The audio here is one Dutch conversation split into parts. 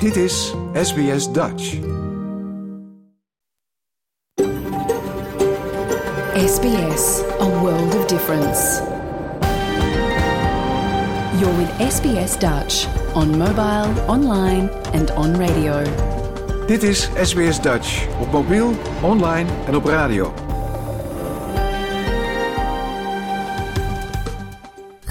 Dit is SBS Dutch. SBS, a world of difference. You're with SBS Dutch on mobile, online and on radio. Dit is SBS Dutch op mobiel, online en op radio.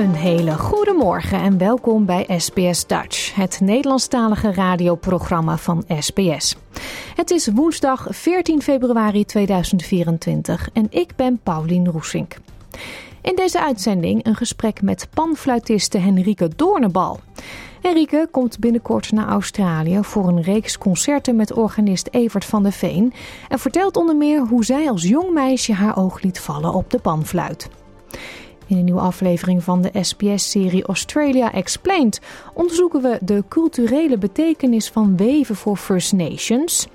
Een hele goede morgen en welkom bij SBS Dutch, het Nederlandstalige radioprogramma van SBS. Het is woensdag 14 februari 2024 en ik ben Paulien Roesink. In deze uitzending een gesprek met panfluitiste Henrike Doornebal. Henrike komt binnenkort naar Australië voor een reeks concerten met organist Evert van der Veen en vertelt onder meer hoe zij als jong meisje haar oog liet vallen op de panfluit. In een nieuwe aflevering van de SBS-serie Australia Explained onderzoeken we de culturele betekenis van weven voor First Nations.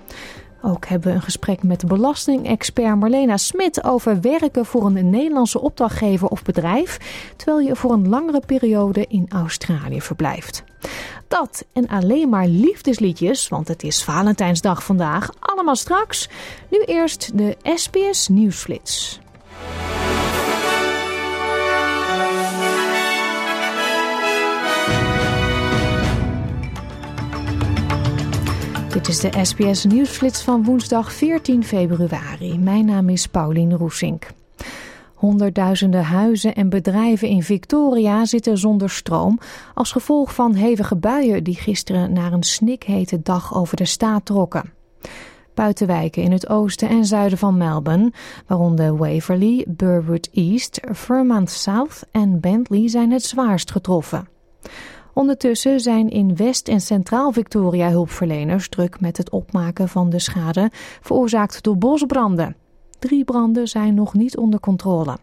Ook hebben we een gesprek met belastingexpert Marlena Smit over werken voor een Nederlandse opdrachtgever of bedrijf, terwijl je voor een langere periode in Australië verblijft. Dat en alleen maar liefdesliedjes, want het is Valentijnsdag vandaag, allemaal straks. Nu eerst de SBS Nieuwsflits. Dit is de SBS Nieuwsflits van woensdag 14 februari. Mijn naam is Paulien Roesink. Honderdduizenden huizen en bedrijven in Victoria zitten zonder stroom als gevolg van hevige buien die gisteren naar een snikhete dag over de staat trokken. Buitenwijken in het oosten en zuiden van Melbourne, waaronder Waverley, Burwood East, Vermont South en Bentley, zijn het zwaarst getroffen. Ondertussen zijn in West- en Centraal-Victoria hulpverleners druk met het opmaken van de schade veroorzaakt door bosbranden. Drie branden zijn nog niet onder controle.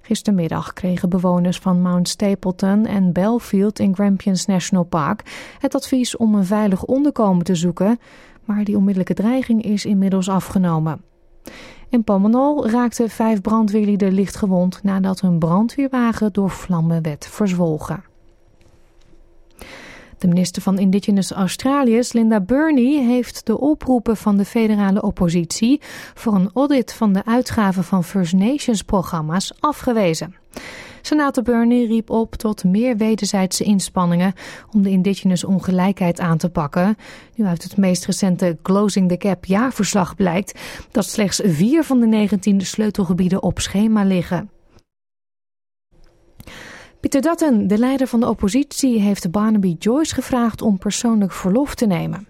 Gistermiddag kregen bewoners van Mount Stapleton en Belfield in Grampians National Park het advies om een veilig onderkomen te zoeken, maar die onmiddellijke dreiging is inmiddels afgenomen. In Pomenol raakten vijf brandweerlieden lichtgewond nadat hun brandweerwagen door vlammen werd verzwolgen. De minister van Indigenous Australiërs, Linda Burney, heeft de oproepen van de federale oppositie voor een audit van de uitgaven van First Nations programma's afgewezen. Senator Burney riep op tot meer wederzijdse inspanningen om de indigenous ongelijkheid aan te pakken. Nu uit het meest recente Closing the Gap jaarverslag blijkt dat slechts vier van de 19 sleutelgebieden op schema liggen. Pieter Dutton, de leider van de oppositie, heeft Barnaby Joyce gevraagd om persoonlijk verlof te nemen.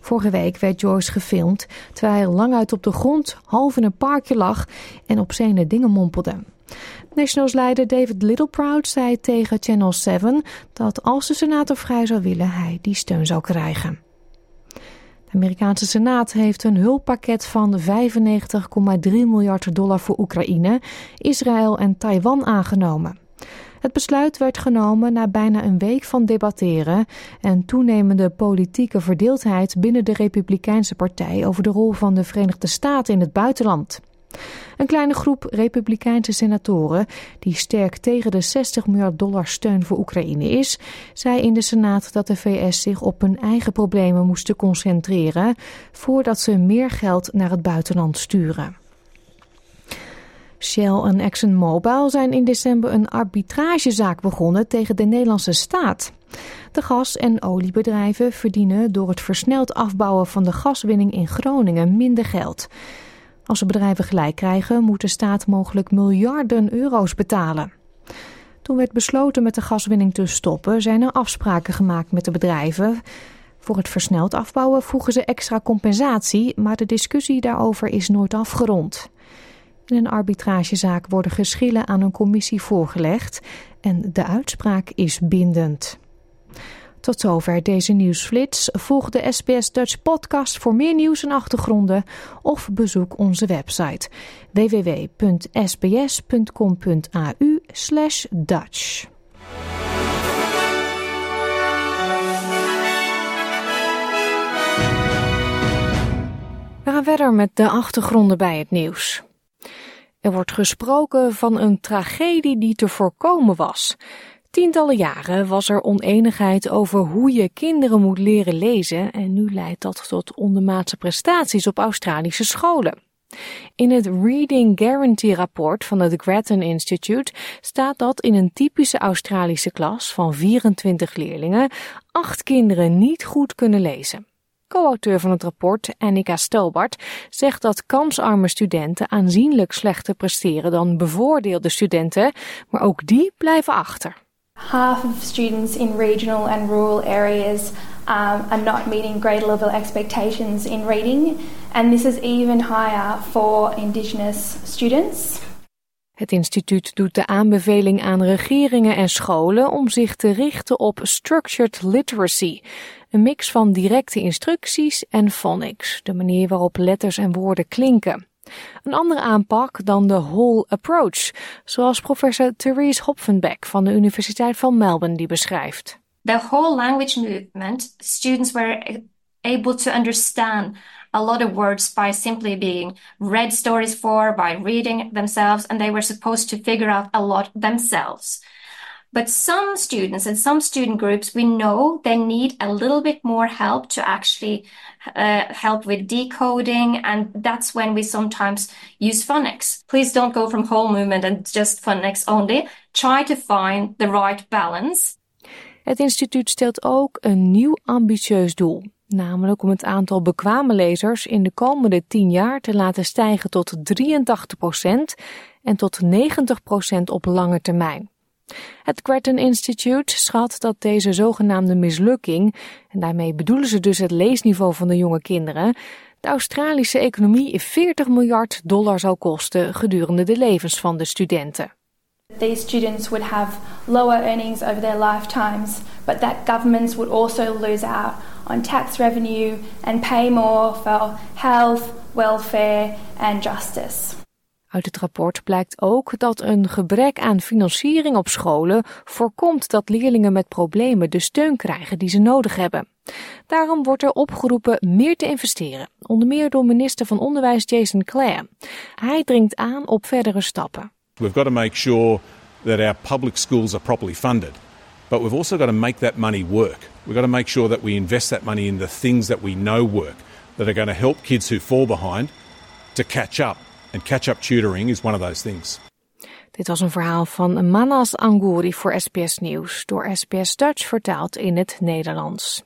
Vorige week werd Joyce gefilmd terwijl hij lang uit op de grond, half in een parkje lag en op zene dingen mompelde. Nationals-leider David Littleproud zei tegen Channel 7 dat als de senator vrij zou willen, hij die steun zou krijgen. De Amerikaanse Senaat heeft een hulppakket van 95,3 miljard dollar voor Oekraïne, Israël en Taiwan aangenomen. Het besluit werd genomen na bijna een week van debatteren en toenemende politieke verdeeldheid binnen de Republikeinse Partij over de rol van de Verenigde Staten in het buitenland. Een kleine groep Republikeinse senatoren, die sterk tegen de 60 miljard dollar steun voor Oekraïne is, zei in de Senaat dat de VS zich op hun eigen problemen moesten concentreren voordat ze meer geld naar het buitenland sturen. Shell en ExxonMobil zijn in december een arbitragezaak begonnen tegen de Nederlandse staat. De gas- en oliebedrijven verdienen door het versneld afbouwen van de gaswinning in Groningen minder geld. Als de bedrijven gelijk krijgen, moet de staat mogelijk miljarden euro's betalen. Toen werd besloten met de gaswinning te stoppen, zijn er afspraken gemaakt met de bedrijven. Voor het versneld afbouwen vroegen ze extra compensatie, maar de discussie daarover is nooit afgerond. In een arbitragezaak worden geschillen aan een commissie voorgelegd en de uitspraak is bindend. Tot zover deze nieuwsflits. Volg de SBS Dutch podcast voor meer nieuws en achtergronden of bezoek onze website www.sbs.com.au Dutch. We gaan verder met de achtergronden bij het nieuws. Er wordt gesproken van een tragedie die te voorkomen was. Tientallen jaren was er oneenigheid over hoe je kinderen moet leren lezen en nu leidt dat tot ondermaatse prestaties op Australische scholen. In het Reading Guarantee rapport van het Grattan Institute staat dat in een typische Australische klas van 24 leerlingen acht kinderen niet goed kunnen lezen. Co-auteur van het rapport, Annika Stobart, zegt dat kansarme studenten aanzienlijk slechter presteren dan bevoordeelde studenten, maar ook die blijven achter. Half of students in regional and rural areas um, are not meeting grade level expectations in reading, and this is even higher for Indigenous students. Het instituut doet de aanbeveling aan regeringen en scholen om zich te richten op structured literacy, een mix van directe instructies en phonics, de manier waarop letters en woorden klinken. Een andere aanpak dan de whole approach, zoals professor Therese Hopfenbeck van de Universiteit van Melbourne die beschrijft. The whole language movement, students were able to understand a lot of words by simply being read stories for, by reading themselves, and they were supposed to figure out a lot themselves. But some students and some student groups, we know they need a little bit more help to actually uh, help with decoding. And that's when we sometimes use phonics. Please don't go from whole movement and just phonics only. Try to find the right balance. Het instituut stelt ook een nieuw ambitieus doel. Namelijk om het aantal bekwame lezers in de komende 10 jaar te laten stijgen tot 83% en tot 90% op lange termijn. Het Grattan Institute schat dat deze zogenaamde mislukking, en daarmee bedoelen ze dus het leesniveau van de jonge kinderen, de Australische economie 40 miljard dollar zal kosten gedurende de levens van de studenten. These students would have lower earnings over their lifetimes, but that governments would also lose out on tax revenue and pay more for health, welfare and justice. Uit het rapport blijkt ook dat een gebrek aan financiering op scholen voorkomt dat leerlingen met problemen de steun krijgen die ze nodig hebben. Daarom wordt er opgeroepen meer te investeren, onder meer door minister van Onderwijs Jason Clare. Hij dringt aan op verdere stappen. We've got to make sure that our public schools are properly funded. But we've also got to make that money work. We've got to make sure that we invest that money in the things that we know work, that are going to help kids who fall behind to catch up And catch-up tutoring is one of those things. Dit was een verhaal van Manas Angouri voor SBS Nieuws, door SBS Dutch vertaald in het Nederlands.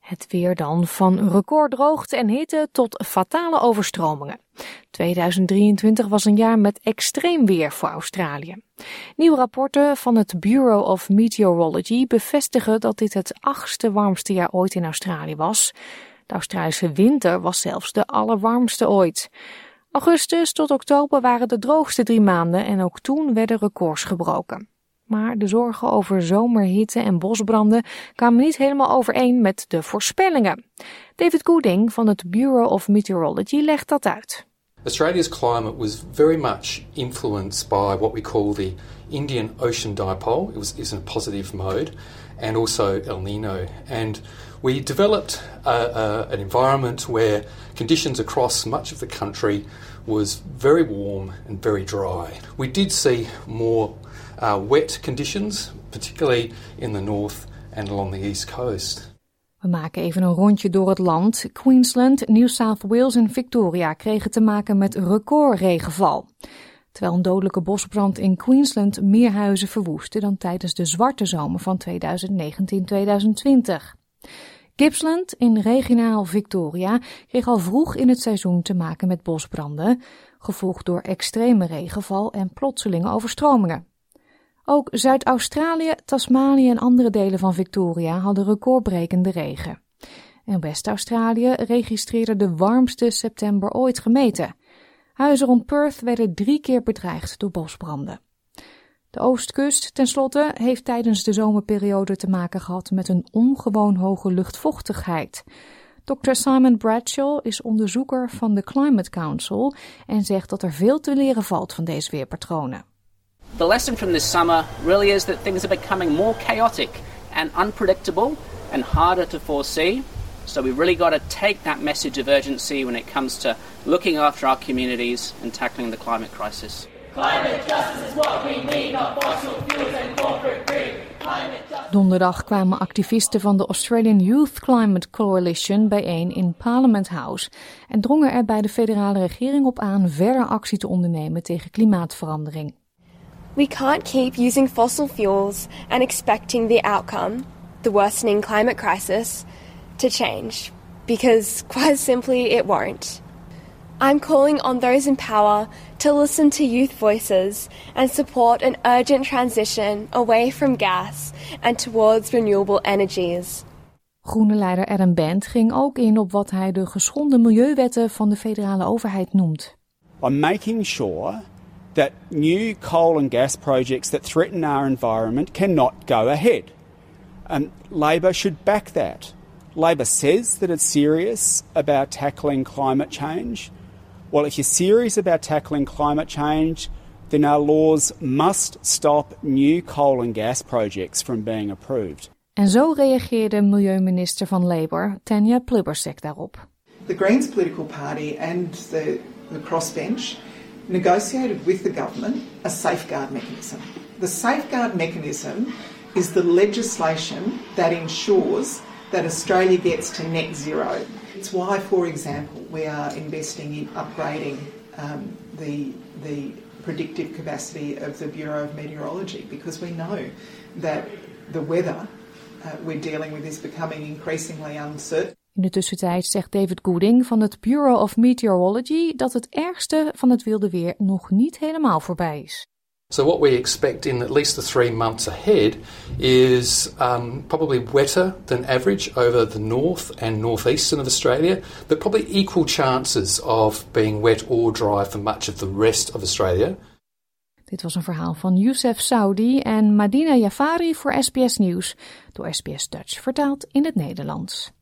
Het weer dan van recorddroogte en hitte tot fatale overstromingen. 2023 was een jaar met extreem weer voor Australië. Nieuwe rapporten van het Bureau of Meteorology bevestigen dat dit het achtste warmste jaar ooit in Australië was. De Australische winter was zelfs de allerwarmste ooit. Augustus tot oktober waren de droogste drie maanden en ook toen werden records gebroken. Maar de zorgen over zomerhitte en bosbranden kwamen niet helemaal overeen met de voorspellingen. David Gooding van het Bureau of Meteorology legt dat uit. Australia's climate was very much influenced by what we call the Indian Ocean Dipole. It was is in a positive mode, and also El Nino. And we developed a, a, an environment where conditions across much of the country was very warm and very dry. We did see more uh, wet conditions, particularly in the north and along the east coast. We maken even een rondje door het land. Queensland, New South Wales en Victoria kregen te maken met recordregenval. Terwijl een dodelijke bosbrand in Queensland meer huizen verwoestte dan tijdens de zwarte zomer van 2019-2020. Gippsland in regionaal Victoria kreeg al vroeg in het seizoen te maken met bosbranden, gevolgd door extreme regenval en plotselinge overstromingen. Ook Zuid-Australië, Tasmanië en andere delen van Victoria hadden recordbrekende regen. En West-Australië registreerde de warmste september ooit gemeten. Huizen rond Perth werden drie keer bedreigd door bosbranden. De oostkust, tenslotte, heeft tijdens de zomerperiode te maken gehad met een ongewoon hoge luchtvochtigheid. Dr. Simon Bradshaw is onderzoeker van de Climate Council en zegt dat er veel te leren valt van deze weerpatronen. The lesson from this summer really is that things are becoming more chaotic and unpredictable and harder to foresee. So we really got to take that message of urgency when it comes to looking after our communities and tackling the climate crisis. Climate justice is what we need, not fossil fuels and corporate greed. Donderdag kwamen activisten van de Australian Youth Climate Coalition bijeen in Parliament House en drongen er bij de federale regering op aan verder actie te ondernemen tegen klimaatverandering. We can't keep using fossil fuels and expecting the outcome, the worsening climate crisis, to change because quite simply it won't. I'm calling on those in power to listen to youth voices and support an urgent transition away from gas and towards renewable energies. Groene leider Adam Bent ging ook in op wat hij de geschonden milieuwetten van de federale overheid noemt. I'm making sure that new coal and gas projects that threaten our environment cannot go ahead. And Labor should back that. Labor says that it's serious about tackling climate change. Well, if you're serious about tackling climate change, then our laws must stop new coal and gas projects from being approved. En zo reageerde milieuminister van Labour, Tanya Plibersek, daarop. The Greens political party and the, the crossbench negotiated with the government a safeguard mechanism. The safeguard mechanism is the legislation that ensures that Australia gets to net zero. It's why, for example, we are investing in upgrading um, the, the predictive capacity of the Bureau of Meteorology because we know that the weather uh, we're dealing with is becoming increasingly uncertain. In de tussentijd zegt David Gooding van het Bureau of Meteorology dat het ergste van het wilde weer nog niet helemaal voorbij is. So, what we expect in at least the three months ahead is um, probably wetter than average over the north and northeastern of Australia, but probably equal chances of being wet or dry for much of the rest of Australia. Dit was een verhaal van Youssef Saudi en Madina Jafari voor SBS Nieuws, door SBS Dutch vertaald in het Nederlands.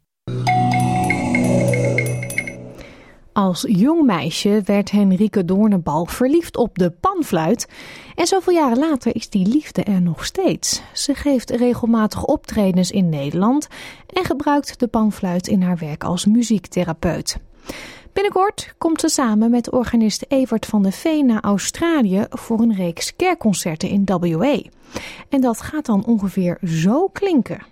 Als jong meisje werd Henrike Doornenbal verliefd op de panfluit. En zoveel jaren later is die liefde er nog steeds. Ze geeft regelmatig optredens in Nederland en gebruikt de panfluit in haar werk als muziektherapeut. Binnenkort komt ze samen met organist Evert van de Veen naar Australië voor een reeks kerkconcerten in WA. En dat gaat dan ongeveer zo klinken.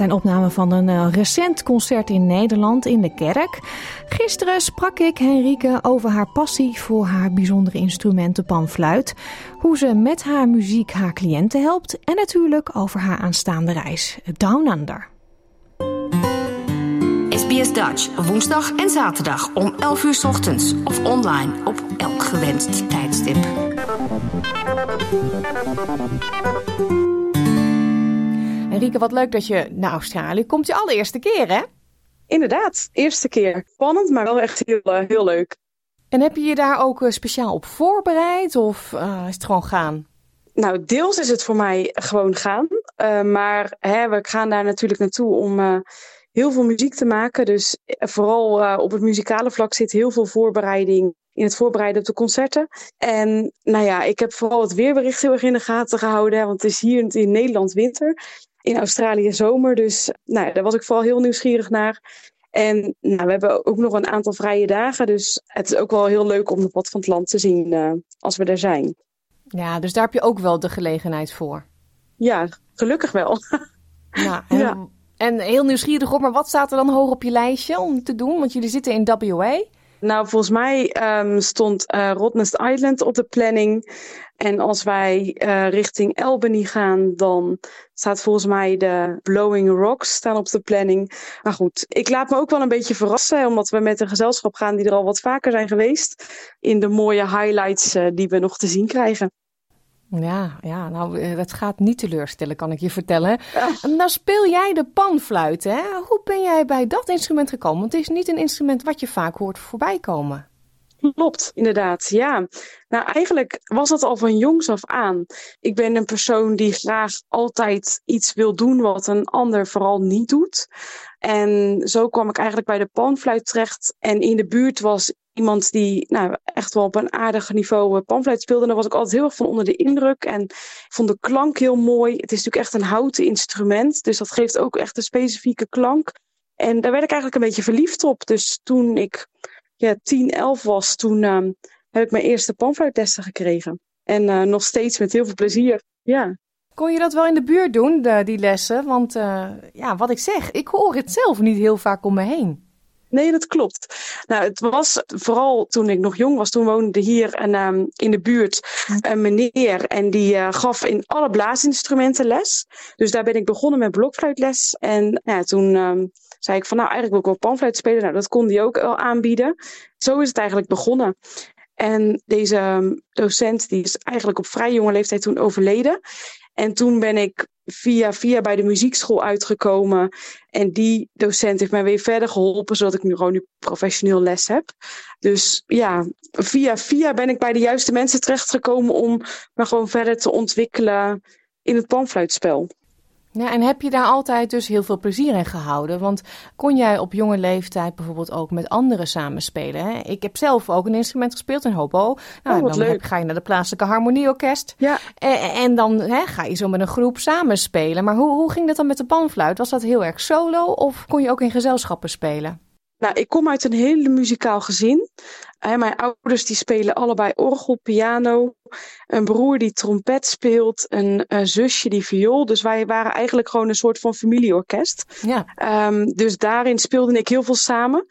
Zijn opnamen van een uh, recent concert in Nederland in de kerk. Gisteren sprak ik Henrike over haar passie voor haar bijzondere instrument, de panfluit. Hoe ze met haar muziek haar cliënten helpt. En natuurlijk over haar aanstaande reis, Down Under. SBS Dutch, woensdag en zaterdag om 11 uur ochtends of online op elk gewenst tijdstip. Enrique, wat leuk dat je naar Australië komt. Je allereerste keer, hè? Inderdaad, eerste keer. Spannend, maar wel echt heel, uh, heel leuk. En heb je je daar ook uh, speciaal op voorbereid of uh, is het gewoon gaan? Nou, deels is het voor mij gewoon gaan. maar hè, we gaan daar natuurlijk naartoe om heel veel muziek te maken. Dus vooral op het muzikale vlak zit heel veel voorbereiding in het voorbereiden op de concerten. En nou ja, ik heb vooral het weerbericht heel erg in de gaten gehouden. Want het is hier in Nederland winter in Australië zomer. Dus nou, daar was ik vooral heel nieuwsgierig naar. En nou, we hebben ook nog een aantal vrije dagen. Dus het is ook wel heel leuk om wat van het land te zien uh, als we er zijn. Ja, dus daar heb je ook wel de gelegenheid voor. Ja, gelukkig wel. Nou, en, ja. en heel nieuwsgierig op, maar wat staat er dan hoog op je lijstje om te doen? Want jullie zitten in WA. Nou, volgens mij um, stond uh, Rottnest Island op de planning. En als wij uh, richting Albany gaan, dan staat volgens mij de Blowing Rocks staan op de planning. Maar goed, ik laat me ook wel een beetje verrassen, omdat we met een gezelschap gaan die er al wat vaker zijn geweest. In de mooie highlights uh, die we nog te zien krijgen. Ja, ja, nou, het gaat niet teleurstellen, kan ik je vertellen. Ja. Nou speel jij de panfluit, hè? Hoe ben jij bij dat instrument gekomen? Want het is niet een instrument wat je vaak hoort voorbij komen. Klopt, inderdaad. Ja. Nou, eigenlijk was dat al van jongs af aan. Ik ben een persoon die graag altijd iets wil doen wat een ander vooral niet doet. En zo kwam ik eigenlijk bij de panfluit terecht. En in de buurt was iemand die nou, echt wel op een aardig niveau eh, panfluit speelde. En daar was ik altijd heel erg van onder de indruk. En vond de klank heel mooi. Het is natuurlijk echt een houten instrument. Dus dat geeft ook echt een specifieke klank. En daar werd ik eigenlijk een beetje verliefd op. Dus toen ik ja, 10, 11 was, toen um, heb ik mijn eerste panfluitlessen gekregen. En uh, nog steeds met heel veel plezier. Ja. Kon je dat wel in de buurt doen, de, die lessen? Want uh, ja, wat ik zeg, ik hoor het zelf niet heel vaak om me heen. Nee, dat klopt. Nou, het was vooral toen ik nog jong was. Toen woonde hier een, um, in de buurt een meneer. En die uh, gaf in alle blaasinstrumenten les. Dus daar ben ik begonnen met blokfluitles. En ja, toen um, zei ik van nou, eigenlijk wil ik wel panfluit spelen. Nou, dat kon die ook wel aanbieden. Zo is het eigenlijk begonnen. En deze um, docent die is eigenlijk op vrij jonge leeftijd toen overleden. En toen ben ik via via bij de muziekschool uitgekomen. En die docent heeft mij weer verder geholpen, zodat ik nu gewoon nu professioneel les heb. Dus ja, via via ben ik bij de juiste mensen terechtgekomen om me gewoon verder te ontwikkelen in het panfluitspel. Ja, en heb je daar altijd dus heel veel plezier in gehouden? Want kon jij op jonge leeftijd bijvoorbeeld ook met anderen samenspelen? Hè? Ik heb zelf ook een instrument gespeeld, een hobo. Nou, oh, dan heb, ga je naar de plaatselijke harmonieorkest. Ja. En, en dan hè, ga je zo met een groep samenspelen. Maar hoe, hoe ging dat dan met de panfluit? Was dat heel erg solo of kon je ook in gezelschappen spelen? Nou, ik kom uit een hele muzikaal gezin. mijn ouders die spelen allebei orgel, piano. Een broer die trompet speelt. Een, een zusje die viool. Dus wij waren eigenlijk gewoon een soort van familieorkest. Ja. Um, dus daarin speelde ik heel veel samen.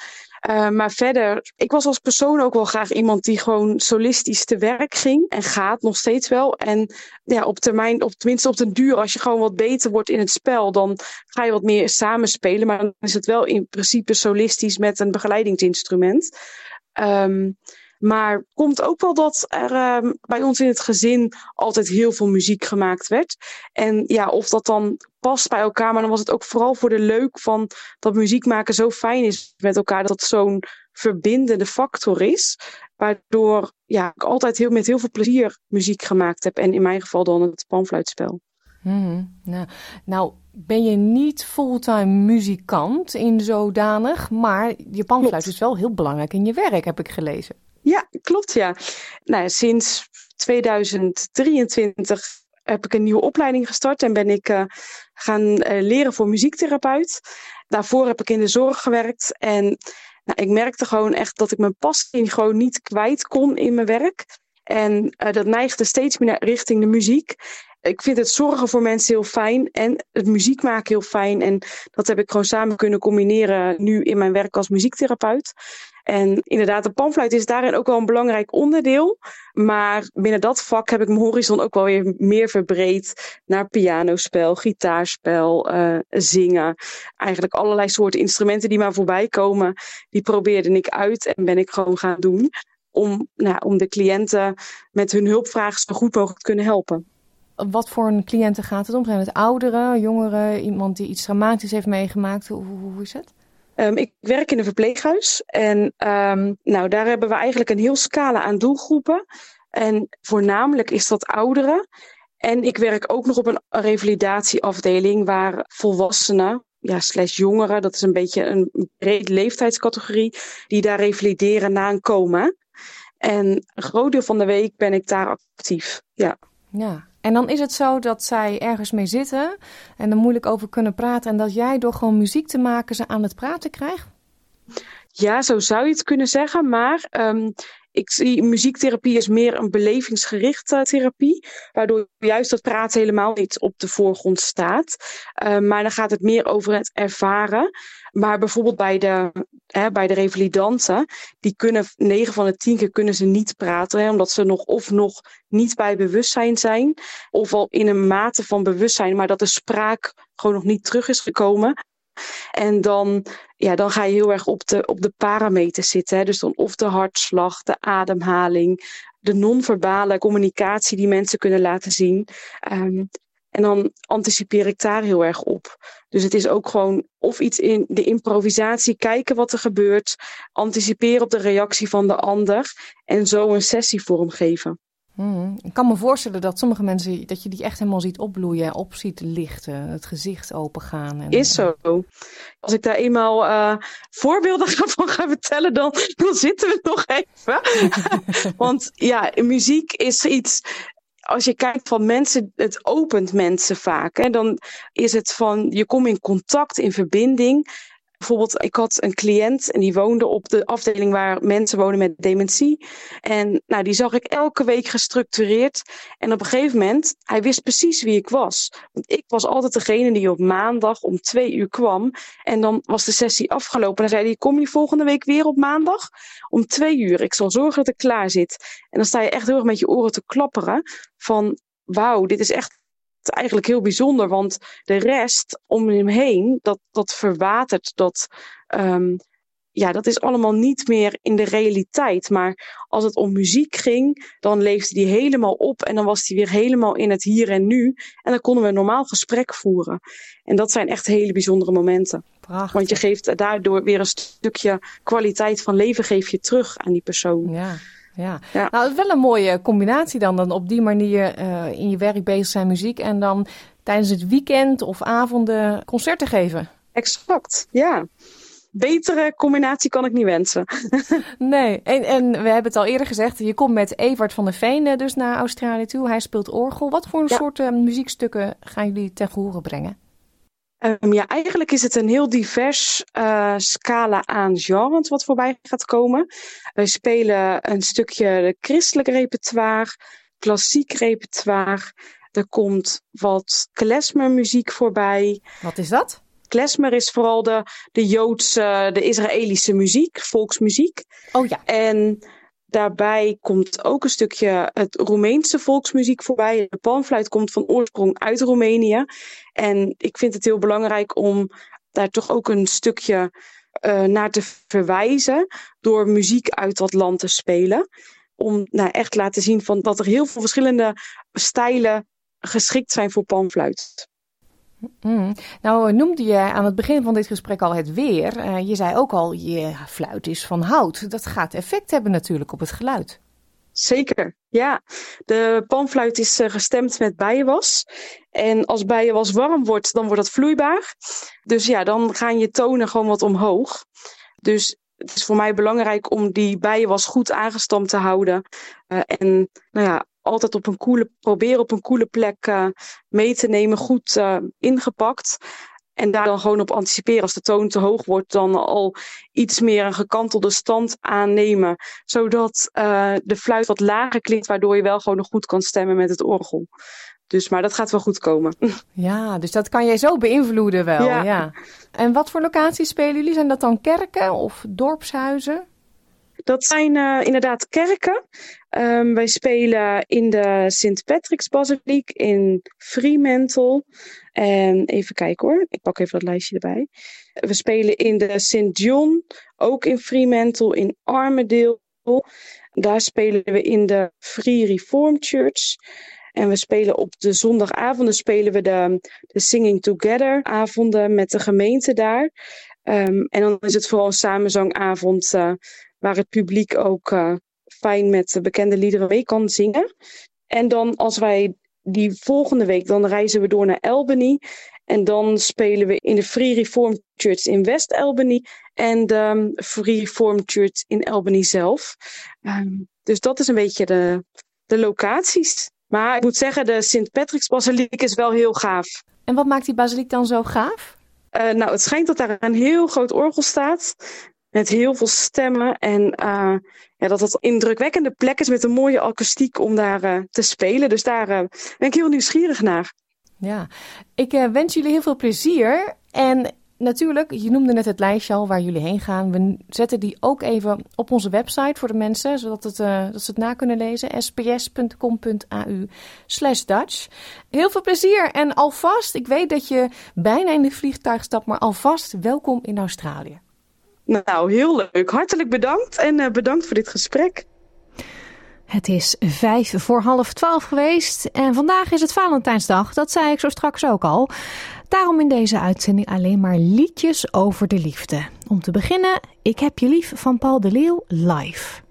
Uh, maar verder, ik was als persoon ook wel graag iemand die gewoon solistisch te werk ging. En gaat nog steeds wel. En ja, op termijn, op, tenminste op den duur, als je gewoon wat beter wordt in het spel, dan ga je wat meer samenspelen. Maar dan is het wel in principe solistisch met een begeleidingsinstrument. Um, maar komt ook wel dat er um, bij ons in het gezin altijd heel veel muziek gemaakt werd. En ja, of dat dan past bij elkaar, maar dan was het ook vooral voor de leuk van dat muziek maken zo fijn is met elkaar, dat het zo'n verbindende factor is. Waardoor ja, ik altijd heel, met heel veel plezier muziek gemaakt heb. En in mijn geval dan het panfluitspel. Mm, nou, nou, ben je niet fulltime muzikant in zodanig, maar je panfluit is wel heel belangrijk in je werk, heb ik gelezen. Ja, klopt ja. Nou, sinds 2023 heb ik een nieuwe opleiding gestart en ben ik uh, gaan uh, leren voor muziektherapeut. Daarvoor heb ik in de zorg gewerkt en nou, ik merkte gewoon echt dat ik mijn passie gewoon niet kwijt kon in mijn werk. En uh, dat neigde steeds meer richting de muziek. Ik vind het zorgen voor mensen heel fijn en het muziek maken heel fijn. En dat heb ik gewoon samen kunnen combineren nu in mijn werk als muziektherapeut. En inderdaad, de panfluit is daarin ook wel een belangrijk onderdeel. Maar binnen dat vak heb ik mijn horizon ook wel weer meer verbreed naar pianospel, gitaarspel, uh, zingen. Eigenlijk allerlei soorten instrumenten die maar voorbij komen, die probeerde ik uit en ben ik gewoon gaan doen. Om, nou, om de cliënten met hun hulpvragen zo goed mogelijk te kunnen helpen. Wat voor een cliënten gaat het om? Zijn het ouderen, jongeren, iemand die iets dramatisch heeft meegemaakt? Hoe, hoe is het? Um, ik werk in een verpleeghuis en um, nou, daar hebben we eigenlijk een heel scala aan doelgroepen. En voornamelijk is dat ouderen. En ik werk ook nog op een revalidatieafdeling waar volwassenen, ja, slash jongeren, dat is een beetje een breed leeftijdscategorie, die daar revalideren na een coma. En een groot deel van de week ben ik daar actief. Ja. Ja, en dan is het zo dat zij ergens mee zitten en er moeilijk over kunnen praten. En dat jij door gewoon muziek te maken ze aan het praten krijgt? Ja, zo zou je het kunnen zeggen. Maar um, ik zie muziektherapie is meer een belevingsgerichte therapie. Waardoor juist dat praten helemaal niet op de voorgrond staat. Uh, maar dan gaat het meer over het ervaren. Maar bijvoorbeeld bij de hè, bij de revalidanten, die kunnen 9 van de 10 keer kunnen ze niet praten, omdat ze nog of nog niet bij bewustzijn zijn, of al in een mate van bewustzijn, maar dat de spraak gewoon nog niet terug is gekomen. En dan, ja, dan ga je heel erg op de, op de parameters zitten. Hè. Dus dan of de hartslag, de ademhaling, de non-verbale communicatie die mensen kunnen laten zien. Um, en dan anticipeer ik daar heel erg op. Dus het is ook gewoon of iets in de improvisatie, kijken wat er gebeurt, anticiperen op de reactie van de ander en zo een sessie vormgeven. Hmm. Ik kan me voorstellen dat sommige mensen, dat je die echt helemaal ziet opbloeien, op ziet lichten, het gezicht opengaan. En, is zo. Als ik daar eenmaal uh, voorbeelden van ga vertellen, dan, dan zitten we nog even. Want ja, muziek is iets, als je kijkt van mensen, het opent mensen vaak. Hè, dan is het van, je komt in contact, in verbinding. Bijvoorbeeld, ik had een cliënt en die woonde op de afdeling waar mensen wonen met dementie. En nou, die zag ik elke week gestructureerd. En op een gegeven moment, hij wist precies wie ik was. Want ik was altijd degene die op maandag om twee uur kwam. En dan was de sessie afgelopen. En dan zei hij, kom je volgende week weer op maandag? Om twee uur. Ik zal zorgen dat ik klaar zit. En dan sta je echt heel erg met je oren te klapperen. Van, wauw, dit is echt eigenlijk heel bijzonder, want de rest om hem heen, dat, dat verwatert, dat, um, ja, dat is allemaal niet meer in de realiteit. Maar als het om muziek ging, dan leefde die helemaal op en dan was hij weer helemaal in het hier en nu. En dan konden we een normaal gesprek voeren. En dat zijn echt hele bijzondere momenten. Prachtig. Want je geeft daardoor weer een stukje kwaliteit van leven geef je terug aan die persoon. Ja. Ja. nou het is wel een mooie combinatie dan, dan op die manier uh, in je werk bezig zijn muziek en dan tijdens het weekend of avonden concerten geven. Exact, ja. Betere combinatie kan ik niet wensen. nee, en, en we hebben het al eerder gezegd, je komt met Evert van der Veen eh, dus naar Australië toe. Hij speelt orgel. Wat voor een soort uh, muziekstukken gaan jullie ten gehore brengen? Um, ja, eigenlijk is het een heel divers uh, scala aan genres wat voorbij gaat komen. Wij spelen een stukje christelijk repertoire, klassiek repertoire. Er komt wat klezmermuziek voorbij. Wat is dat? Klezmer is vooral de, de Joodse, de Israëlische muziek, volksmuziek. Oh ja. En Daarbij komt ook een stukje het Roemeense volksmuziek voorbij. De panfluit komt van oorsprong uit Roemenië. En ik vind het heel belangrijk om daar toch ook een stukje uh, naar te verwijzen door muziek uit dat land te spelen. Om nou, echt laten zien van dat er heel veel verschillende stijlen geschikt zijn voor panfluit. Mm. Nou noemde je aan het begin van dit gesprek al het weer. Uh, je zei ook al, je fluit is van hout. Dat gaat effect hebben natuurlijk op het geluid. Zeker, ja. De panfluit is uh, gestemd met bijenwas. En als bijenwas warm wordt, dan wordt dat vloeibaar. Dus ja, dan gaan je tonen gewoon wat omhoog. Dus het is voor mij belangrijk om die bijenwas goed aangestampt te houden. En nou ja, altijd op een koele, proberen op een koele plek uh, mee te nemen, goed uh, ingepakt. En daar dan gewoon op anticiperen. Als de toon te hoog wordt, dan al iets meer een gekantelde stand aannemen. Zodat uh, de fluit wat lager klinkt, waardoor je wel gewoon nog goed kan stemmen met het orgel. Dus, maar dat gaat wel goed komen. Ja, dus dat kan jij zo beïnvloeden wel. Ja. ja. En wat voor locaties spelen jullie? Zijn dat dan kerken of dorpshuizen? Dat zijn uh, inderdaad kerken. Um, wij spelen in de Sint Patrick's Basiliek in Fremantle. En even kijken hoor, ik pak even dat lijstje erbij. We spelen in de St. John, ook in Fremantle, in Armadale. Daar spelen we in de Free Reformed Church. En we spelen op de zondagavonden spelen we de, de Singing Together avonden met de gemeente daar. Um, en dan is het vooral een samenzangavond uh, waar het publiek ook uh, fijn met de bekende liederen mee kan zingen. En dan als wij die volgende week, dan reizen we door naar Albany. En dan spelen we in de Free Reformed Church in West Albany en de Free Reformed Church in Albany zelf. Um, dus dat is een beetje de, de locaties. Maar ik moet zeggen, de Sint Patrick's Basiliek is wel heel gaaf. En wat maakt die basiliek dan zo gaaf? Uh, nou, het schijnt dat daar een heel groot orgel staat. Met heel veel stemmen. En uh, ja, dat het indrukwekkende plek is met een mooie akoestiek om daar uh, te spelen. Dus daar uh, ben ik heel nieuwsgierig naar. Ja, ik wens jullie heel veel plezier. En natuurlijk, je noemde net het lijstje al waar jullie heen gaan. We zetten die ook even op onze website voor de mensen, zodat het, dat ze het na kunnen lezen. sps.com.au slash Dutch. Heel veel plezier en alvast, ik weet dat je bijna in de vliegtuig stapt, maar alvast welkom in Australië. Nou, heel leuk. Hartelijk bedankt en uh, bedankt voor dit gesprek. Het is vijf voor half twaalf geweest en vandaag is het Valentijnsdag. Dat zei ik zo straks ook al. Daarom in deze uitzending alleen maar liedjes over de liefde. Om te beginnen, Ik heb je lief van Paul de Leeuw live.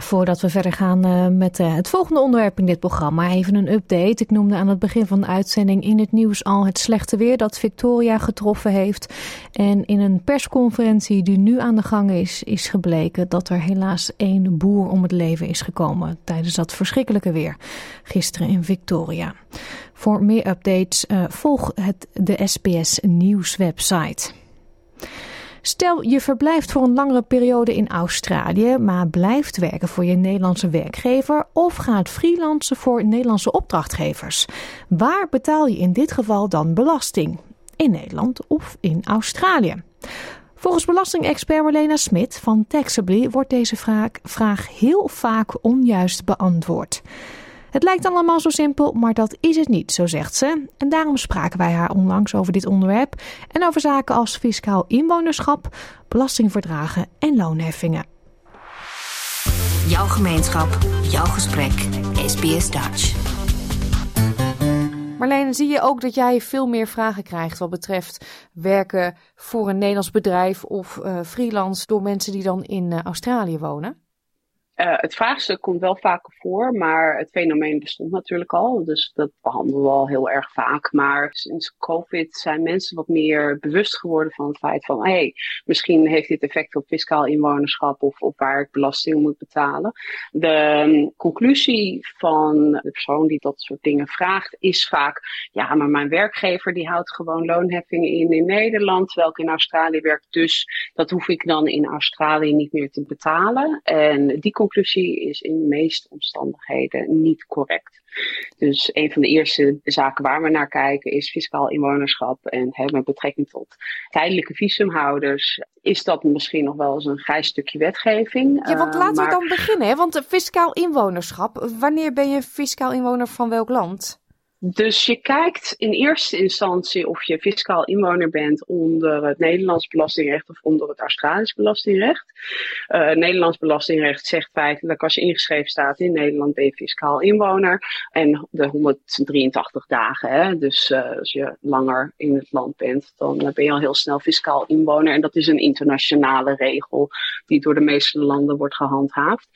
Voordat we verder gaan uh, met uh, het volgende onderwerp in dit programma, even een update. Ik noemde aan het begin van de uitzending in het nieuws al het slechte weer dat Victoria getroffen heeft. En in een persconferentie die nu aan de gang is, is gebleken dat er helaas één boer om het leven is gekomen tijdens dat verschrikkelijke weer gisteren in Victoria. Voor meer updates uh, volg het de SBS Nieuws website. Stel je verblijft voor een langere periode in Australië, maar blijft werken voor je Nederlandse werkgever of gaat freelancen voor Nederlandse opdrachtgevers. Waar betaal je in dit geval dan belasting? In Nederland of in Australië? Volgens belastingexpert Marlena Smit van Taxably wordt deze vraag, vraag heel vaak onjuist beantwoord. Het lijkt allemaal zo simpel, maar dat is het niet, zo zegt ze. En daarom spraken wij haar onlangs over dit onderwerp en over zaken als fiscaal inwonerschap, belastingverdragen en loonheffingen. Jouw gemeenschap, jouw gesprek, SBS Dutch. Marlene, zie je ook dat jij veel meer vragen krijgt wat betreft werken voor een Nederlands bedrijf of uh, freelance door mensen die dan in uh, Australië wonen? Uh, het vraagstuk komt wel vaker voor, maar het fenomeen bestond natuurlijk al. Dus dat behandelen we al heel erg vaak. Maar sinds COVID zijn mensen wat meer bewust geworden van het feit van... hé, hey, misschien heeft dit effect op fiscaal inwonerschap of op waar ik belasting moet betalen. De um, conclusie van de persoon die dat soort dingen vraagt is vaak... ja, maar mijn werkgever die houdt gewoon loonheffingen in in Nederland... terwijl ik in Australië werk, dus dat hoef ik dan in Australië niet meer te betalen. En die conclusie is in de meeste omstandigheden niet correct. Dus een van de eerste zaken waar we naar kijken is fiscaal inwonerschap. En hè, met betrekking tot tijdelijke visumhouders is dat misschien nog wel eens een grijs stukje wetgeving. Ja, want laten uh, maar... we dan beginnen. Hè? Want fiscaal inwonerschap, wanneer ben je fiscaal inwoner van welk land? Dus je kijkt in eerste instantie of je fiscaal inwoner bent onder het Nederlands belastingrecht of onder het Australisch belastingrecht. Uh, Nederlands belastingrecht zegt feitelijk als je ingeschreven staat in Nederland ben je fiscaal inwoner. En de 183 dagen, hè, dus uh, als je langer in het land bent, dan ben je al heel snel fiscaal inwoner. En dat is een internationale regel die door de meeste landen wordt gehandhaafd.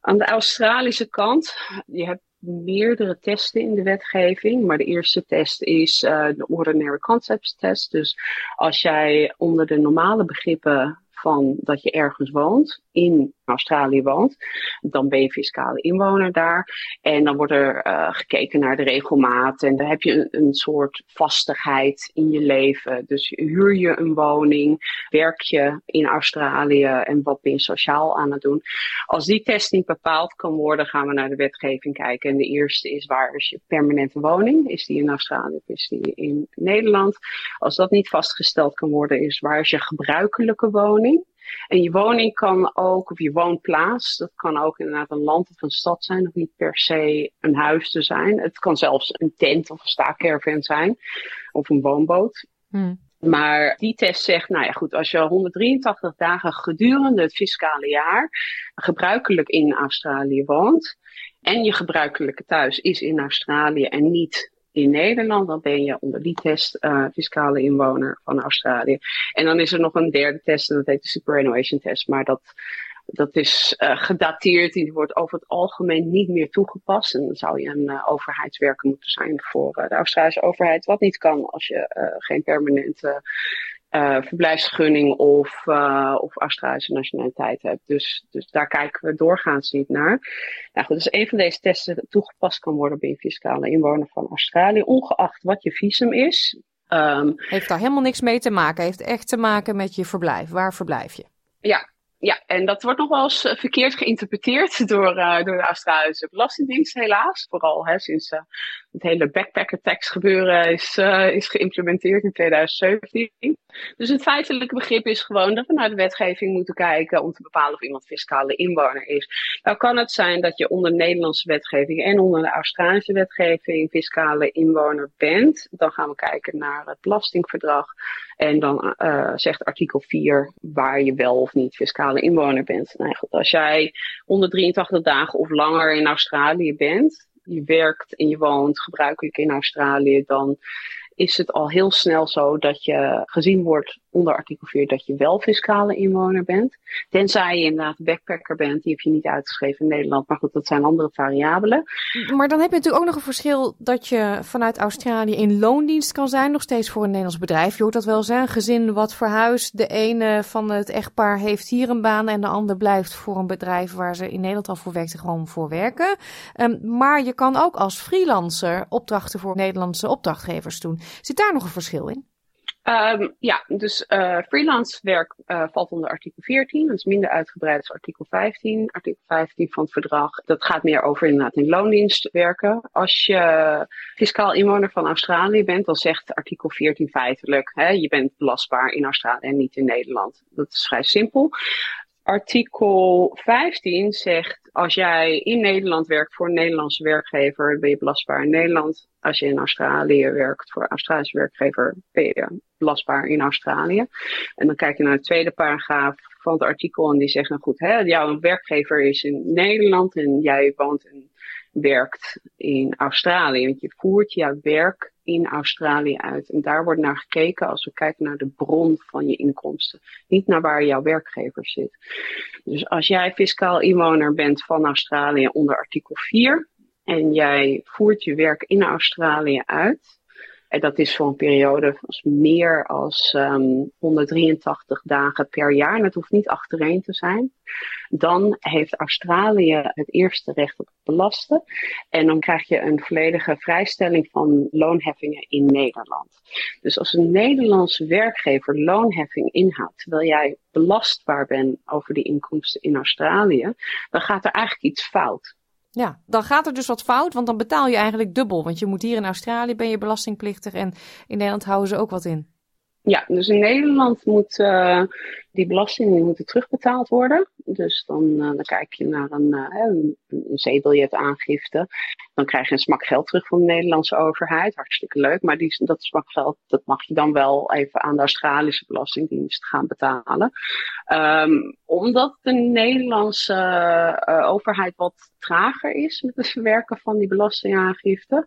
Aan de Australische kant, je hebt meerdere testen in de wetgeving. Maar de eerste test is uh, de Ordinary Concepts Test. Dus als jij onder de normale begrippen van dat je ergens woont, in Australië woont, dan ben je fiscale inwoner daar. En dan wordt er uh, gekeken naar de regelmaat en dan heb je een, een, soort vastigheid in je leven. Dus huur je een woning, werk je in Australië en wat ben je sociaal aan het doen. Als die test niet bepaald kan worden, gaan we naar de wetgeving kijken. En de eerste is waar is je permanente woning? Is die in Australië of is die in Nederland? Als dat niet vastgesteld kan worden, is waar is je gebruikelijke woning? En je woning kan ook, of je woonplaats, dat kan ook inderdaad een land of een stad zijn, of niet per se een huis te zijn. Het kan zelfs een tent of een staakerven zijn, of een woonboot. Hmm. Maar die test zegt, nou ja goed, als je 183 dagen gedurende het fiscale jaar gebruikelijk in Australië woont en je gebruikelijke thuis is in Australië en niet in Nederland, dan ben je onder die test uh, fiscale inwoner van Australië. En dan is er nog een derde test en dat heet de superannuation test. Maar dat, dat is uh, gedateerd, die wordt over het algemeen niet meer toegepast. En dan zou je een uh, overheidswerker moeten zijn voor de Australische overheid. Wat niet kan als je geen permanente uh, verblijfsgunning of, uh, of Australische nationaliteit hebt. Dus, dus daar kijken we doorgaans niet naar. Nou goed, dus een van deze testen toegepast kan worden bij een fiscale inwoner van Australië, ongeacht wat je visum is. Um, heeft daar helemaal niks mee te maken. Heeft echt te maken met je verblijf. Waar verblijf je? Ja, ja, en dat wordt nog wel eens eh, verkeerd geïnterpreteerd door, uh, door de Australische Belastingdienst, helaas. Vooral hè, sinds uh, het hele backpacker tax gebeuren is, is geïmplementeerd in 2017. Dus het feitelijke begrip is gewoon dat we naar de wetgeving moeten kijken om te bepalen of iemand fiscale inwoner is. Nou kan het zijn dat je onder Nederlandse wetgeving en onder de Australische wetgeving fiscale inwoner bent. Dan gaan we kijken naar het belastingverdrag. En dan zegt artikel 4 waar je wel of niet inwoner bent. Nou als jij 183 dagen of langer in Australië bent, je werkt en je woont gebruikelijk in Australië, dan is het al heel snel zo dat je gezien wordt onder artikel 4 dat je wel fiscale inwoner bent. Tenzij je inderdaad backpacker bent, die heb je niet uitgeschreven in Nederland. Maar goed, dat zijn andere variabelen. Maar dan heb je natuurlijk ook nog een verschil dat je vanuit Australië in loondienst kan zijn, nog steeds voor een Nederlands bedrijf. Je hoort dat wel zijn, gezin wat verhuist. De ene van het echtpaar heeft hier een baan en de ander blijft voor een bedrijf waar ze in Nederland al voor werkte gewoon voor werken. Um, maar je kan ook als freelancer opdrachten voor Nederlandse opdrachtgevers doen. Zit daar nog een verschil in? Um, ja, dus uh, freelance werk uh, valt onder artikel 14. Dat is minder uitgebreid als artikel 15. Artikel 15 van het verdrag, dat gaat meer over inderdaad in loondienst werken. Als je fiscaal inwoner van Australië bent, dan zegt artikel 14 feitelijk, hè, je bent belastbaar in Australië en niet in Nederland. Dat is vrij simpel. Artikel 15 zegt, als jij in Nederland werkt voor een Nederlandse werkgever, ben je belastbaar in Nederland. Als je in Australië werkt voor een Australische werkgever, ben je belastbaar in Australië. En dan kijk je naar de tweede paragraaf van het artikel en die zegt, nou goed, hè, jouw werkgever is in Nederland en jij woont en werkt in Australië. Want je voert jouw werk in Australië uit. En daar wordt naar gekeken als we kijken naar de bron van je inkomsten. Niet naar waar jouw werkgever zit. Dus als jij fiscaal inwoner bent van Australië onder artikel 4 en jij voert je werk in Australië uit, en dat is voor een periode van meer als um, 183 dagen per jaar. En het hoeft niet achtereen te zijn. Dan heeft Australië het eerste recht op belasten. En dan krijg je een volledige vrijstelling van loonheffingen in Nederland. Dus als een Nederlandse werkgever loonheffing inhoudt, terwijl jij belastbaar bent over die inkomsten in Australië, dan gaat er eigenlijk iets fout. Ja, dan gaat er dus wat fout, want dan betaal je eigenlijk dubbel. Want je moet hier in Australië ben je belastingplichtig en in Nederland houden ze ook wat in. Ja, dus in Nederland moet uh, die belastingen moeten terugbetaald worden. Dus dan, uh, dan kijk je naar een, uh, een, een zeebiljetaangifte. Dan krijg je een smak geld terug van de Nederlandse overheid. Hartstikke leuk. Maar die, dat smak geld dat mag je dan wel even aan de Australische Belastingdienst gaan betalen. Um, omdat de Nederlandse overheid wat trager is met het verwerken van die belastingaangifte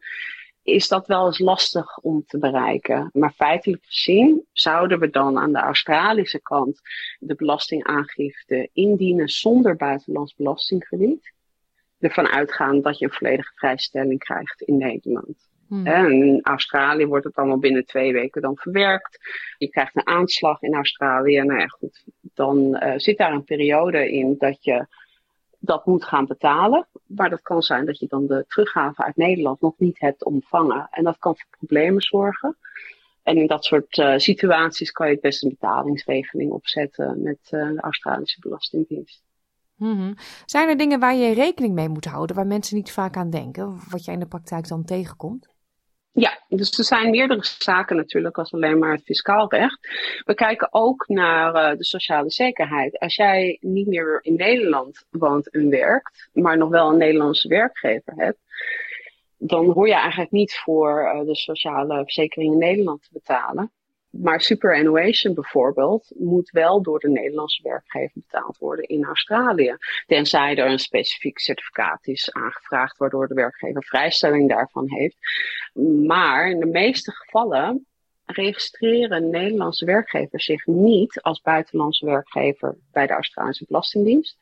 is dat wel eens lastig om te bereiken. Maar feitelijk gezien zouden we dan aan de Australische kant de belastingaangifte indienen zonder buitenlands belastingkrediet. Ervan uitgaan dat je een volledige vrijstelling krijgt in Nederland. Hmm. En in Australië wordt het allemaal binnen twee weken dan verwerkt. Je krijgt een aanslag in Australië. Nou ja, goed. Dan uh, zit daar een periode in dat je dat moet gaan betalen. Maar dat kan zijn dat je dan de teruggave uit Nederland nog niet hebt ontvangen. En dat kan voor problemen zorgen. En in dat soort uh, situaties kan je best een betalingsregeling opzetten met uh, de Australische Belastingdienst. -hmm. Zijn er dingen waar je rekening mee moet houden, waar mensen niet vaak aan denken, wat jij in de praktijk dan tegenkomt? Ja, dus er zijn meerdere zaken natuurlijk als alleen maar het fiscaal recht. We kijken ook naar uh, de sociale zekerheid. Als jij niet meer in Nederland woont en werkt, maar nog wel een Nederlandse werkgever hebt, dan hoor je eigenlijk niet voor uh, de sociale verzekering in Nederland te betalen. Maar superannuation bijvoorbeeld moet wel door de Nederlandse werkgever betaald worden in Australië. Tenzij er een specifiek certificaat is aangevraagd waardoor de werkgever vrijstelling daarvan heeft. Maar in de meeste gevallen registreren Nederlandse werkgevers zich niet als buitenlandse werkgever bij de Australische Belastingdienst.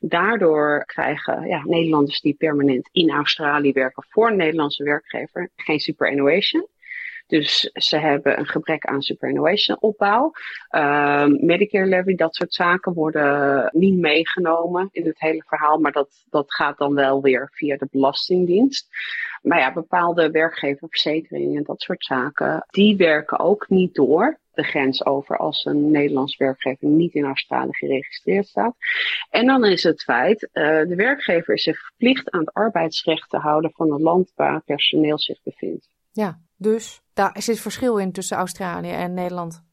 Daardoor krijgen ja, Nederlanders die permanent in Australië werken voor een Nederlandse werkgever geen superannuation. Dus ze hebben een gebrek aan superannuation opbouw. Ehm, Medicare levy, dat soort zaken worden niet meegenomen in het hele verhaal, maar dat, dat gaat dan wel weer via de Belastingdienst. Maar ja, bepaalde werkgeververzekeringen en dat soort zaken, die werken ook niet door de grens over als een Nederlands werkgever niet in Australië geregistreerd staat. En dan is het feit, uh, de werkgever is zich verplicht aan het arbeidsrecht te houden van het land waar personeel zich bevindt. Ja, dus daar zit verschil in tussen Australië en Nederland.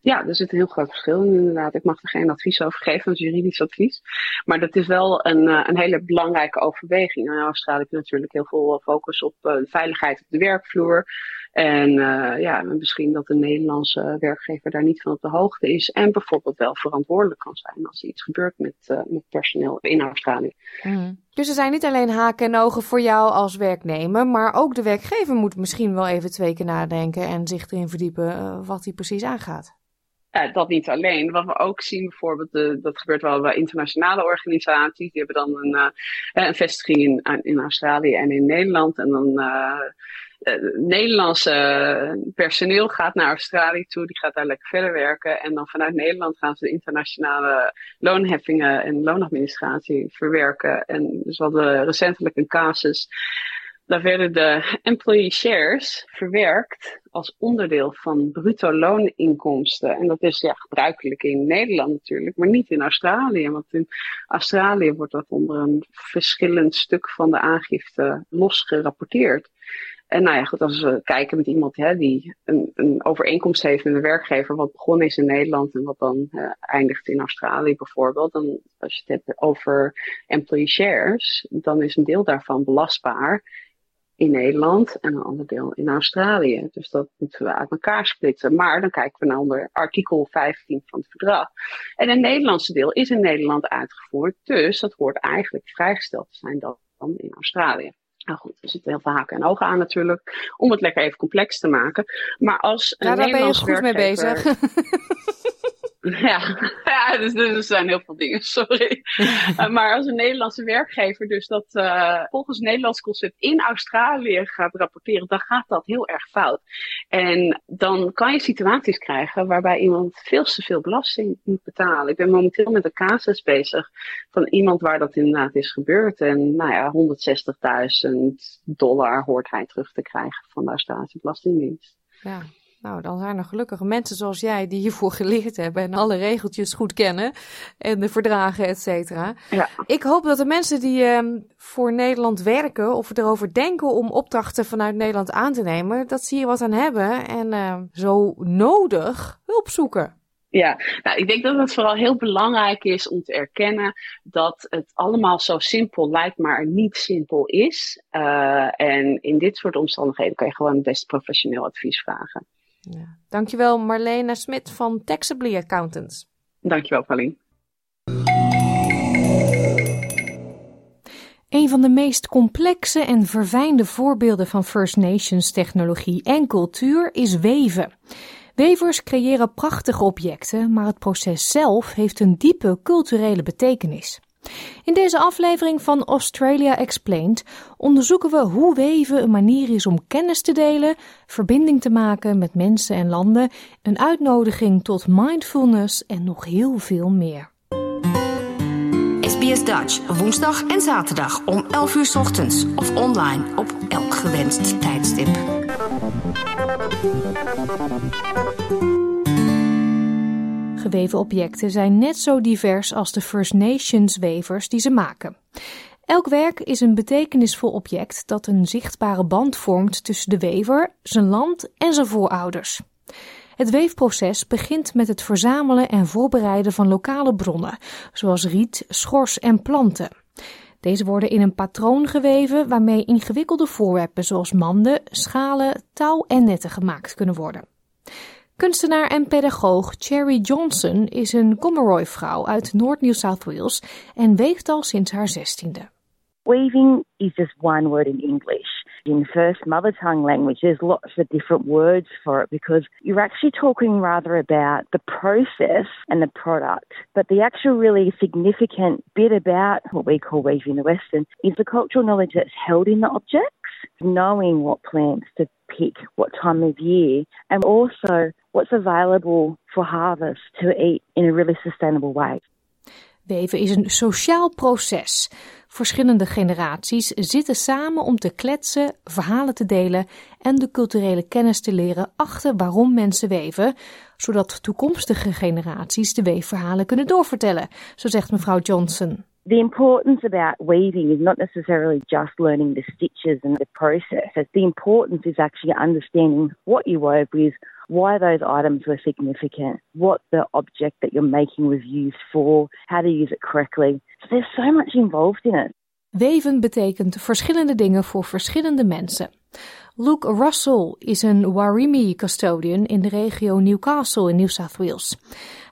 Ja, er zit een heel groot verschil in inderdaad. Ik mag er geen advies over geven, is juridisch advies. Maar dat is wel een, eh, een hele belangrijke overweging. In Australië natuurlijk heel veel focus op uh, de veiligheid op de werkvloer. En uh, ja, misschien dat de Nederlandse werkgever daar niet van op de hoogte is. En bijvoorbeeld wel verantwoordelijk kan zijn als er iets gebeurt met, uh, met personeel in Australië. Mm. Dus er zijn niet alleen haken en ogen voor jou als werknemer, maar ook de werkgever moet misschien wel even twee keer nadenken en zich erin verdiepen uh, wat hij precies aangaat. Ja, dat niet alleen. Wat we ook zien bijvoorbeeld, uh, dat gebeurt wel bij internationale organisaties. Die hebben dan een, een vestiging in, in Australië en in Nederland. En dan Nederlandse personeel gaat naar Australië toe. Die gaat daar lekker verder werken. En dan vanuit Nederland gaan ze de internationale loonheffingen en loonadministratie verwerken. En dus we hadden recentelijk een casus daar werden de employee shares verwerkt als onderdeel van bruto looninkomsten. En dat is ja, gebruikelijk in Nederland natuurlijk, maar niet in Australië. Want in Australië wordt dat onder een verschillend stuk van de aangifte los gerapporteerd. En nou ja, goed, als we kijken met iemand hè, die een, een overeenkomst heeft met een werkgever, wat begonnen is in Nederland en wat dan uh, eindigt in Australië bijvoorbeeld, dan als je het hebt over employee shares, dan is een deel daarvan belastbaar in Nederland en een ander deel in Australië. Dus dat moeten we uit elkaar splitsen. Maar dan kijken we naar onder artikel 15 van het verdrag. En het Nederlandse deel is in Nederland uitgevoerd, dus dat hoort eigenlijk vrijgesteld te zijn dan in Australië. Nou goed, er zitten heel veel haken en ogen aan natuurlijk, om het lekker even complex te maken. Maar als een ja, daar ben je goed werkgever... mee bezig. Ja, ja dus, dus er zijn heel veel dingen, sorry. uh, maar als een Nederlandse werkgever dus dat uh, volgens het Nederlands concept in Australië gaat rapporteren, dan gaat dat heel erg fout. En dan kan je situaties krijgen waarbij iemand veel te veel belasting moet betalen. Ik ben momenteel met een casus bezig van iemand waar dat inderdaad is gebeurd. En nou ja, 160.000 dollar hoort hij terug te krijgen van de Australische Belastingdienst. Ja. Nou, dan zijn er gelukkig mensen zoals jij die hiervoor geleerd hebben en alle regeltjes goed kennen en de verdragen, et cetera. Ja. Ik hoop dat de mensen die uh, voor Nederland werken of erover denken om opdrachten vanuit Nederland aan te nemen, dat ze hier wat aan hebben en uh, zo nodig hulp zoeken. Ja, nou, ik denk dat het vooral heel belangrijk is om te erkennen dat het allemaal zo simpel lijkt, maar niet simpel is. Uh, en in dit soort omstandigheden kan je gewoon het beste professioneel advies vragen. Ja. Dankjewel Marlene Smit van Taxably Accountants. Dankjewel Pauline. Een van de meest complexe en verfijnde voorbeelden van First Nations technologie en cultuur is weven. Wevers creëren prachtige objecten, maar het proces zelf heeft een diepe culturele betekenis. In deze aflevering van Australia Explained onderzoeken we hoe weven een manier is om kennis te delen, verbinding te maken met mensen en landen, een uitnodiging tot mindfulness en nog heel veel meer. SBS Dutch, woensdag en zaterdag om 11 uur ochtends of online op elk gewenst tijdstip. Geweven objecten zijn net zo divers als de First Nations wevers die ze maken. Elk werk is een betekenisvol object dat een zichtbare band vormt tussen de wever, zijn land en zijn voorouders. Het weefproces begint met het verzamelen en voorbereiden van lokale bronnen, zoals riet, schors en planten. Deze worden in een patroon geweven waarmee ingewikkelde voorwerpen zoals manden, schalen, touw en netten gemaakt kunnen worden. Kunstenaar en pedagoog Cherry Johnson is een Gomeroi-vrouw uit Noord-New South Wales en weeft al sinds haar zestiende. Weaving is just one word in English. In first mother tongue language, there's lots of different words for it because you're actually talking rather about the process and the product. But the actual really significant bit about what we call weaving the Western is the cultural knowledge that's held in the objects. knowing what plants to pick, what time of year, and also what's available for harvest to eat in a really sustainable way. Weven is een sociaal proces. Verschillende generaties zitten samen om te kletsen, verhalen te delen en de culturele kennis te leren achter waarom mensen weven, zodat toekomstige generaties de weefverhalen kunnen doorvertellen, zo zegt mevrouw Johnson. The importance about weaving is not necessarily just learning the stitches and the process. The importance is actually understanding what you wove with, why those items were significant, what the object that you're making was used for, how to use it correctly. So there's so much involved in it. Weven betekent verschillende dingen voor verschillende mensen. Luke Russell is een Warimi custodian in de regio Newcastle in New South Wales.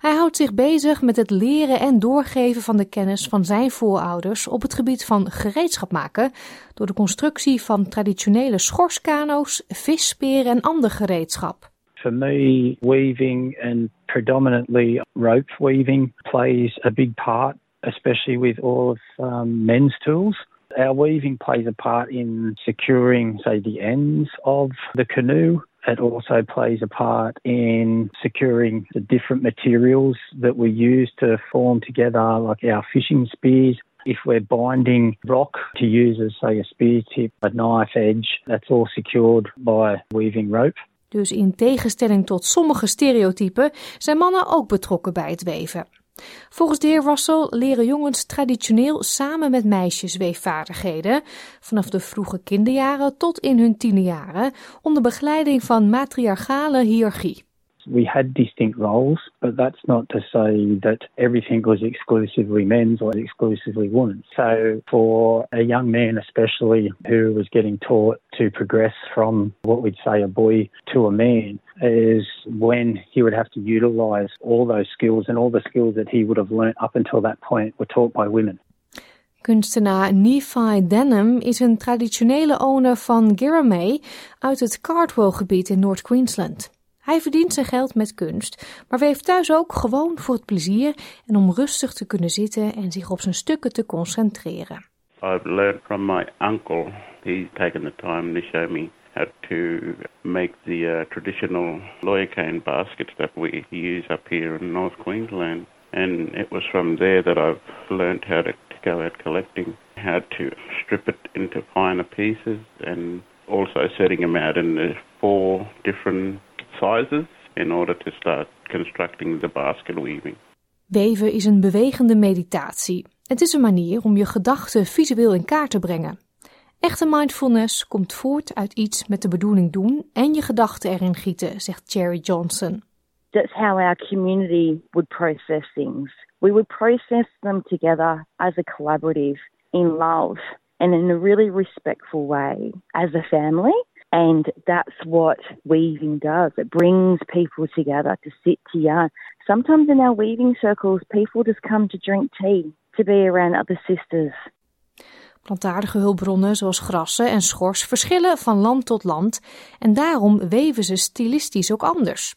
Hij houdt zich bezig met het leren en doorgeven van de kennis van zijn voorouders op het gebied van gereedschap maken door de constructie van traditionele schorskano's, vissperen en ander gereedschap. For me, weaving and predominantly rope weaving plays a big part, especially with all of um, men's tools. Our weaving plays a part in securing, say, the ends of the canoe. It also plays a part in securing the different materials that we use to form together, like our fishing spears. If we're binding rock to use as, say, a spear tip, a knife edge, that's all secured by weaving rope. Dus in tegenstelling tot sommige stereotypen zijn mannen ook betrokken bij het weven. Volgens de heer Russell leren jongens traditioneel samen met meisjes weefvaardigheden, vanaf de vroege kinderjaren tot in hun tienerjaren, onder begeleiding van matriarchale hiërarchie. We had distinct roles, but that's not to say that everything was exclusively men's or exclusively women's. So, for a young man, especially who was getting taught to progress from what we'd say a boy to a man, is when he would have to utilize all those skills and all the skills that he would have learnt up until that point were taught by women. Kunstenaar Nephi Denham is een traditionele owner van Girramay uit het Cardwell-gebied in Noord-Queensland. Hij verdient zijn geld met kunst, maar weeft thuis ook gewoon voor het plezier en om rustig te kunnen zitten en zich op zijn stukken te concentreren. I've learned from my uncle. He's taken the time to show me how to make the uh, traditional lawyer cane baskets that we use up here in North Queensland. And it was from there that I've learned how to, to go out collecting, how to strip it into finer pieces, and also setting them out in the four different sizes in order to start constructing the basket weaving. Weven is een bewegende meditatie. Het is een manier om je gedachten visueel in kaart te brengen. Echte mindfulness komt voort uit iets met de bedoeling doen en je gedachten erin gieten, zegt Cherry Johnson. That's how our community would process things. We would process them together as a collaborative in love and in a really respectful way as a family. And that's what weaving does. It brings people together to sit to yarn. Sometimes in our weaving circles, people just come to drink tea, to be around other sisters. Plantaardige hulpbronnen zoals grassen en schors verschillen van land tot land en daarom weven ze stilistisch ook anders.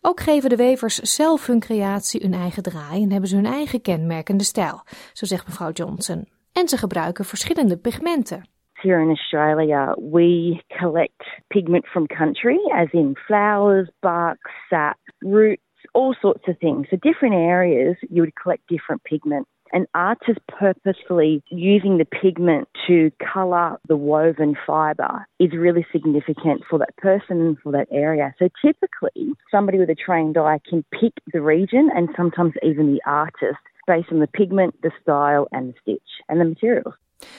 Ook geven de wevers zelf hun creatie een eigen draai en hebben ze hun eigen kenmerkende stijl, zo zegt mevrouw Johnson. En ze gebruiken verschillende pigmenten. Here in Australia, we collect pigment from country, as in flowers, bark, sap, roots, all sorts of things. So, different areas, you would collect different pigment. And artists purposefully using the pigment to colour the woven fibre is really significant for that person and for that area. So typically, somebody with a trained eye can pick the region and sometimes even the artist based on the pigment, the style, and the stitch and the materials.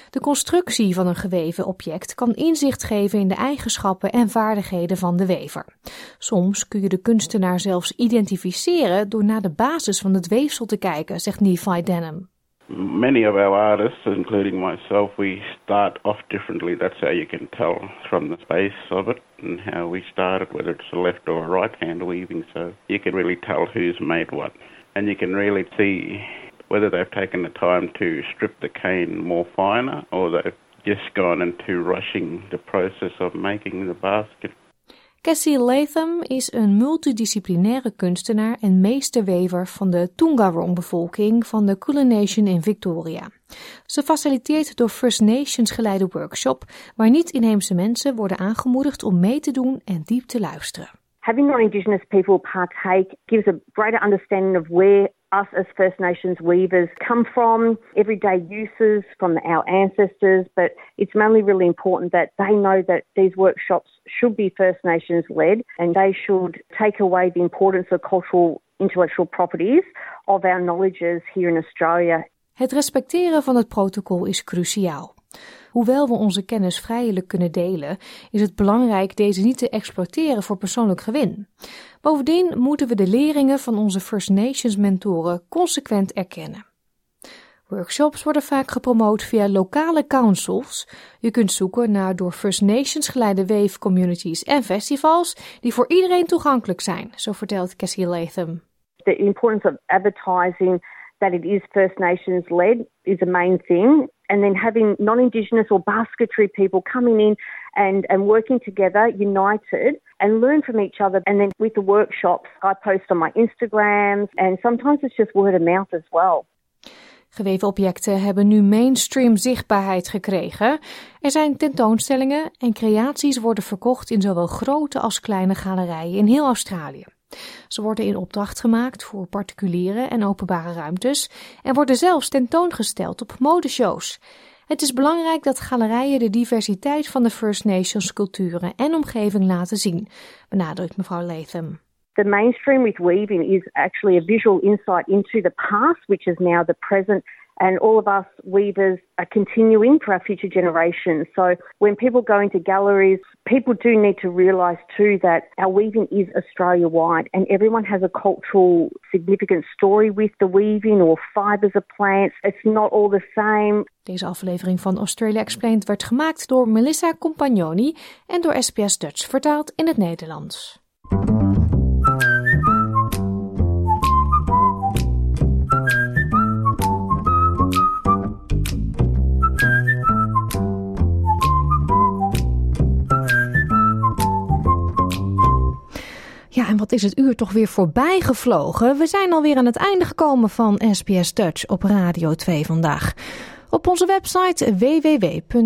De constructie van een geweven object kan inzicht geven in de eigenschappen en vaardigheden van de wever. Soms kun je de kunstenaar zelfs identificeren door naar de basis van het weefsel te kijken, zegt Nephi Denham. Many of our artists, including myself, we start off differently. That's how you can tell from the space of it and how we started, whether it's a left or a right hand weaving. So you can really tell who's made what. And you can really see whether they've taken the time to strip the cane more finer or they've just gone into rushing the process of making the basket. Cassie Latham is een multidisciplinaire kunstenaar en meesterwever van de Toongaroong-bevolking van de Kulin Nation in Victoria. Ze faciliteert door First Nations geleide workshop waar niet-inheemse mensen worden aangemoedigd om mee te doen en diep te luisteren. Having non-Indigenous people partake gives a greater understanding of where us as First Nations weavers come from, everyday uses from our ancestors, but it's mainly really important that they know that these workshops should be First Nations led and they should take away the importance of cultural intellectual properties of our knowledges here in Australia. Het respecteren van het protocol is cruciaal. Hoewel we onze kennis vrijelijk kunnen delen, is het belangrijk deze niet te exploiteren voor persoonlijk gewin. Bovendien moeten we de leringen van onze First Nations mentoren consequent erkennen. Workshops worden vaak gepromoot via lokale councils. Je kunt zoeken naar door First Nations geleide wave communities en festivals die voor iedereen toegankelijk zijn, zo vertelt Cassie Latham. The importance of advertising that it is First Nations led is a main thing. And then having non Indigenous or basketry people coming in and, and working together, united, and learn from each other. And then with the workshops, I post on my Instagrams, and sometimes it's just word of mouth as well. Geweven objecten hebben nu mainstream zichtbaarheid gekregen. Er zijn tentoonstellingen en creaties worden verkocht in zowel grote als kleine galerijen in heel Australië. Ze worden in opdracht gemaakt voor particuliere en openbare ruimtes en worden zelfs tentoongesteld op modeshows. Het is belangrijk dat galerijen de diversiteit van de First Nations culturen en omgeving laten zien, benadrukt mevrouw Latham. The mainstream with weaving is actually a visual insight into the past, which is now the present and all of us weavers are continuing for our future generations. So when people go into galleries, people do need to realise too that our weaving is Australia wide and everyone has a cultural significant story with the weaving or fibres of plants. It's not all the same. Deze aflevering van Australia Explained werd gemaakt door Melissa Compagnoni en door SBS Dutch vertaald in het Nederlands. Ja, en wat is het uur toch weer voorbij gevlogen? We zijn alweer aan het einde gekomen van SBS Dutch op Radio 2 vandaag. Op onze website www.sbs.com.au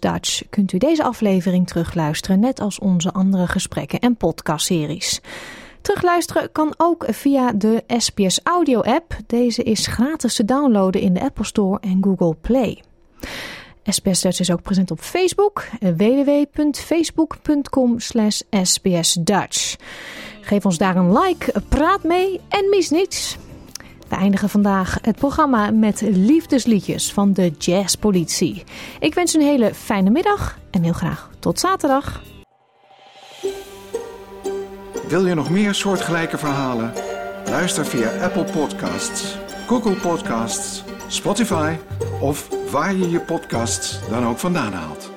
Dutch kunt u deze aflevering terugluisteren, net als onze andere gesprekken en podcastseries. Terugluisteren kan ook via de SBS Audio app. Deze is gratis te downloaden in de Apple Store en Google Play. SBS Dutch is ook present op Facebook. www.facebook.com slash. Geef ons daar een like, praat mee en mis niets. We eindigen vandaag het programma met liefdesliedjes van de Jazzpolitie. Ik wens een hele fijne middag en heel graag tot zaterdag. Wil je nog meer soortgelijke verhalen? Luister via Apple Podcasts, Google Podcasts, Spotify of waar je je podcasts dan ook vandaan haalt.